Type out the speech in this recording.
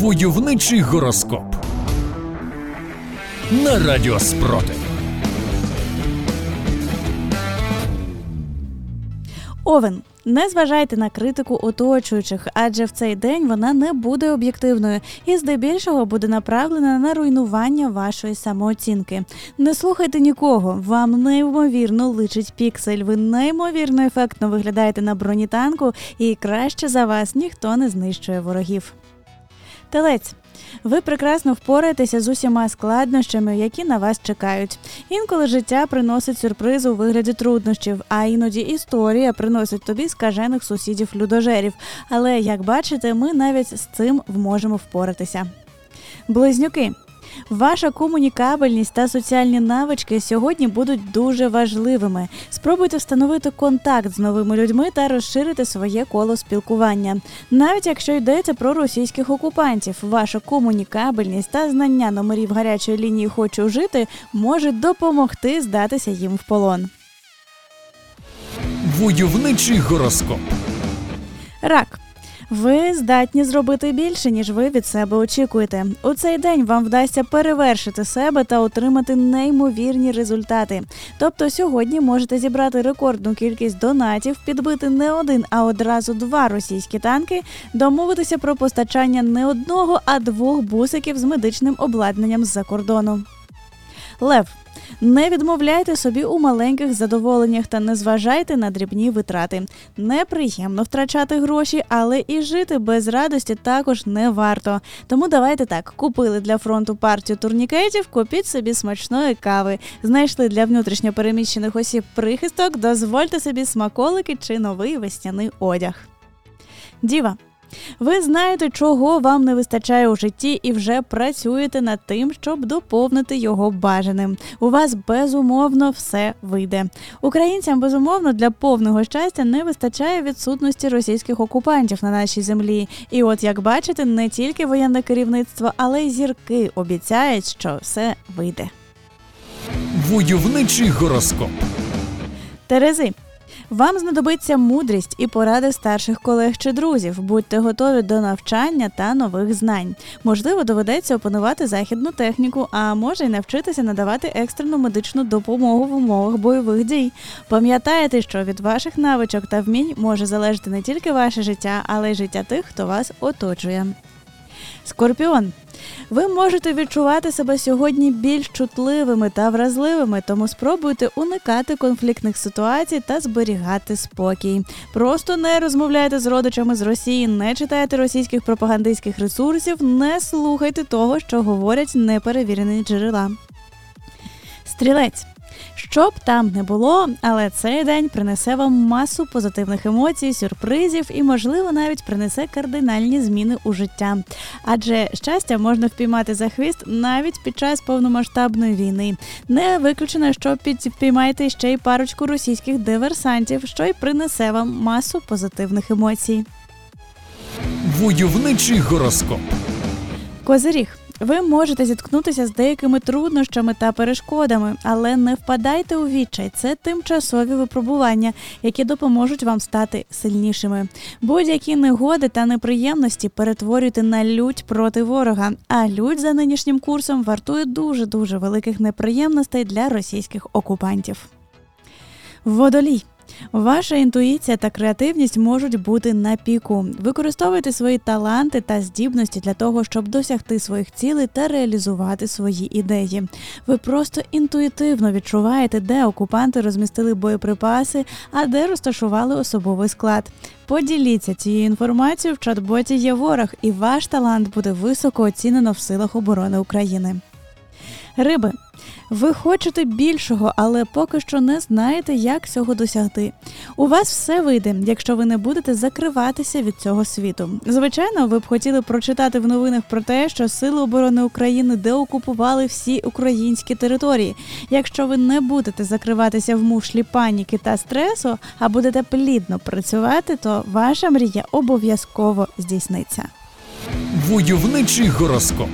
Войовничий гороскоп на Радіо Спротив. Овен. Не зважайте на критику оточуючих, адже в цей день вона не буде об'єктивною і здебільшого буде направлена на руйнування вашої самооцінки. Не слухайте нікого, вам неймовірно личить піксель. Ви неймовірно ефектно виглядаєте на бронітанку, і краще за вас ніхто не знищує ворогів. Телець. Ви прекрасно впораєтеся з усіма складнощами, які на вас чекають. Інколи життя приносить сюрприз у вигляді труднощів, а іноді історія приносить тобі скажених сусідів людожерів. Але як бачите, ми навіть з цим можемо впоратися. Близнюки. Ваша комунікабельність та соціальні навички сьогодні будуть дуже важливими. Спробуйте встановити контакт з новими людьми та розширити своє коло спілкування. Навіть якщо йдеться про російських окупантів, ваша комунікабельність та знання номерів гарячої лінії Хочу жити можуть допомогти здатися їм в полон. Войовничий гороскоп. Рак. Ви здатні зробити більше, ніж ви від себе очікуєте. У цей день вам вдасться перевершити себе та отримати неймовірні результати. Тобто сьогодні можете зібрати рекордну кількість донатів, підбити не один, а одразу два російські танки, домовитися про постачання не одного, а двох бусиків з медичним обладнанням з-за кордону. Лев. Не відмовляйте собі у маленьких задоволеннях та не зважайте на дрібні витрати. Неприємно втрачати гроші, але і жити без радості також не варто. Тому давайте так: купили для фронту партію турнікетів, купіть собі смачної кави. Знайшли для внутрішньопереміщених осіб прихисток, дозвольте собі смаколики чи новий весняний одяг. Діва. Ви знаєте, чого вам не вистачає у житті, і вже працюєте над тим, щоб доповнити його бажаним. У вас безумовно все вийде. Українцям безумовно для повного щастя не вистачає відсутності російських окупантів на нашій землі. І от як бачите, не тільки воєнне керівництво, але й зірки обіцяють, що все вийде. Войовничий гороскоп. Терези. Вам знадобиться мудрість і поради старших колег чи друзів. Будьте готові до навчання та нових знань. Можливо, доведеться опанувати західну техніку, а може й навчитися надавати екстрену медичну допомогу в умовах бойових дій. Пам'ятайте, що від ваших навичок та вмінь може залежати не тільки ваше життя, але й життя тих, хто вас оточує. Скорпіон. Ви можете відчувати себе сьогодні більш чутливими та вразливими, тому спробуйте уникати конфліктних ситуацій та зберігати спокій. Просто не розмовляйте з родичами з Росії, не читайте російських пропагандистських ресурсів, не слухайте того, що говорять неперевірені джерела. Стрілець. Що б там не було, але цей день принесе вам масу позитивних емоцій, сюрпризів і, можливо, навіть принесе кардинальні зміни у життя. Адже щастя можна впіймати за хвіст навіть під час повномасштабної війни. Не виключено, що підпіймаєте ще й парочку російських диверсантів, що й принесе вам масу позитивних емоцій. Войовничий гороскоп. Козиріг. Ви можете зіткнутися з деякими труднощами та перешкодами, але не впадайте у відчай. Це тимчасові випробування, які допоможуть вам стати сильнішими. Будь-які негоди та неприємності перетворюйте на лють проти ворога. А лють за нинішнім курсом вартує дуже дуже великих неприємностей для російських окупантів. Водолій. Ваша інтуїція та креативність можуть бути на піку. Використовуйте свої таланти та здібності для того, щоб досягти своїх цілей та реалізувати свої ідеї. Ви просто інтуїтивно відчуваєте, де окупанти розмістили боєприпаси, а де розташували особовий склад. Поділіться цією інформацією в чат-боті є ворог, і ваш талант буде високо оцінено в силах оборони України. Риби. Ви хочете більшого, але поки що не знаєте, як цього досягти. У вас все вийде, якщо ви не будете закриватися від цього світу. Звичайно, ви б хотіли прочитати в новинах про те, що Сили оборони України деокупували всі українські території. Якщо ви не будете закриватися в мушлі паніки та стресу, а будете плідно працювати, то ваша мрія обов'язково здійсниться. Войовничий гороскоп.